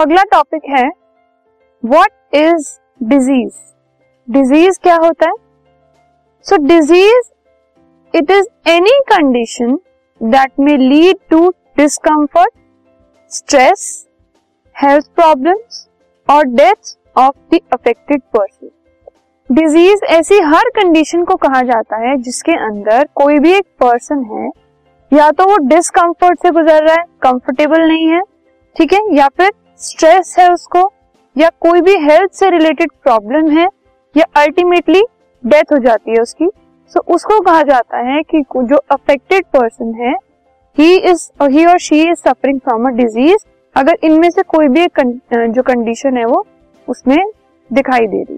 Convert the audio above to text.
अगला टॉपिक है what is disease disease क्या होता है? So disease it is any condition that may lead to discomfort stress health problems और death of the affected person disease ऐसी हर condition को कहा जाता है जिसके अंदर कोई भी एक पर्सन है, या तो वो डिसकंफर्ट से गुजर रहा है कंफर्टेबल नहीं है, ठीक है, या फिर स्ट्रेस है उसको या कोई भी हेल्थ से रिलेटेड प्रॉब्लम है या अल्टीमेटली डेथ हो जाती है उसकी सो so, उसको कहा जाता है कि जो अफेक्टेड पर्सन है ही इज़ ही और she is suffering from a disease अगर इनमें से कोई भी जो कंडीशन है वो उसमें दिखाई दे रही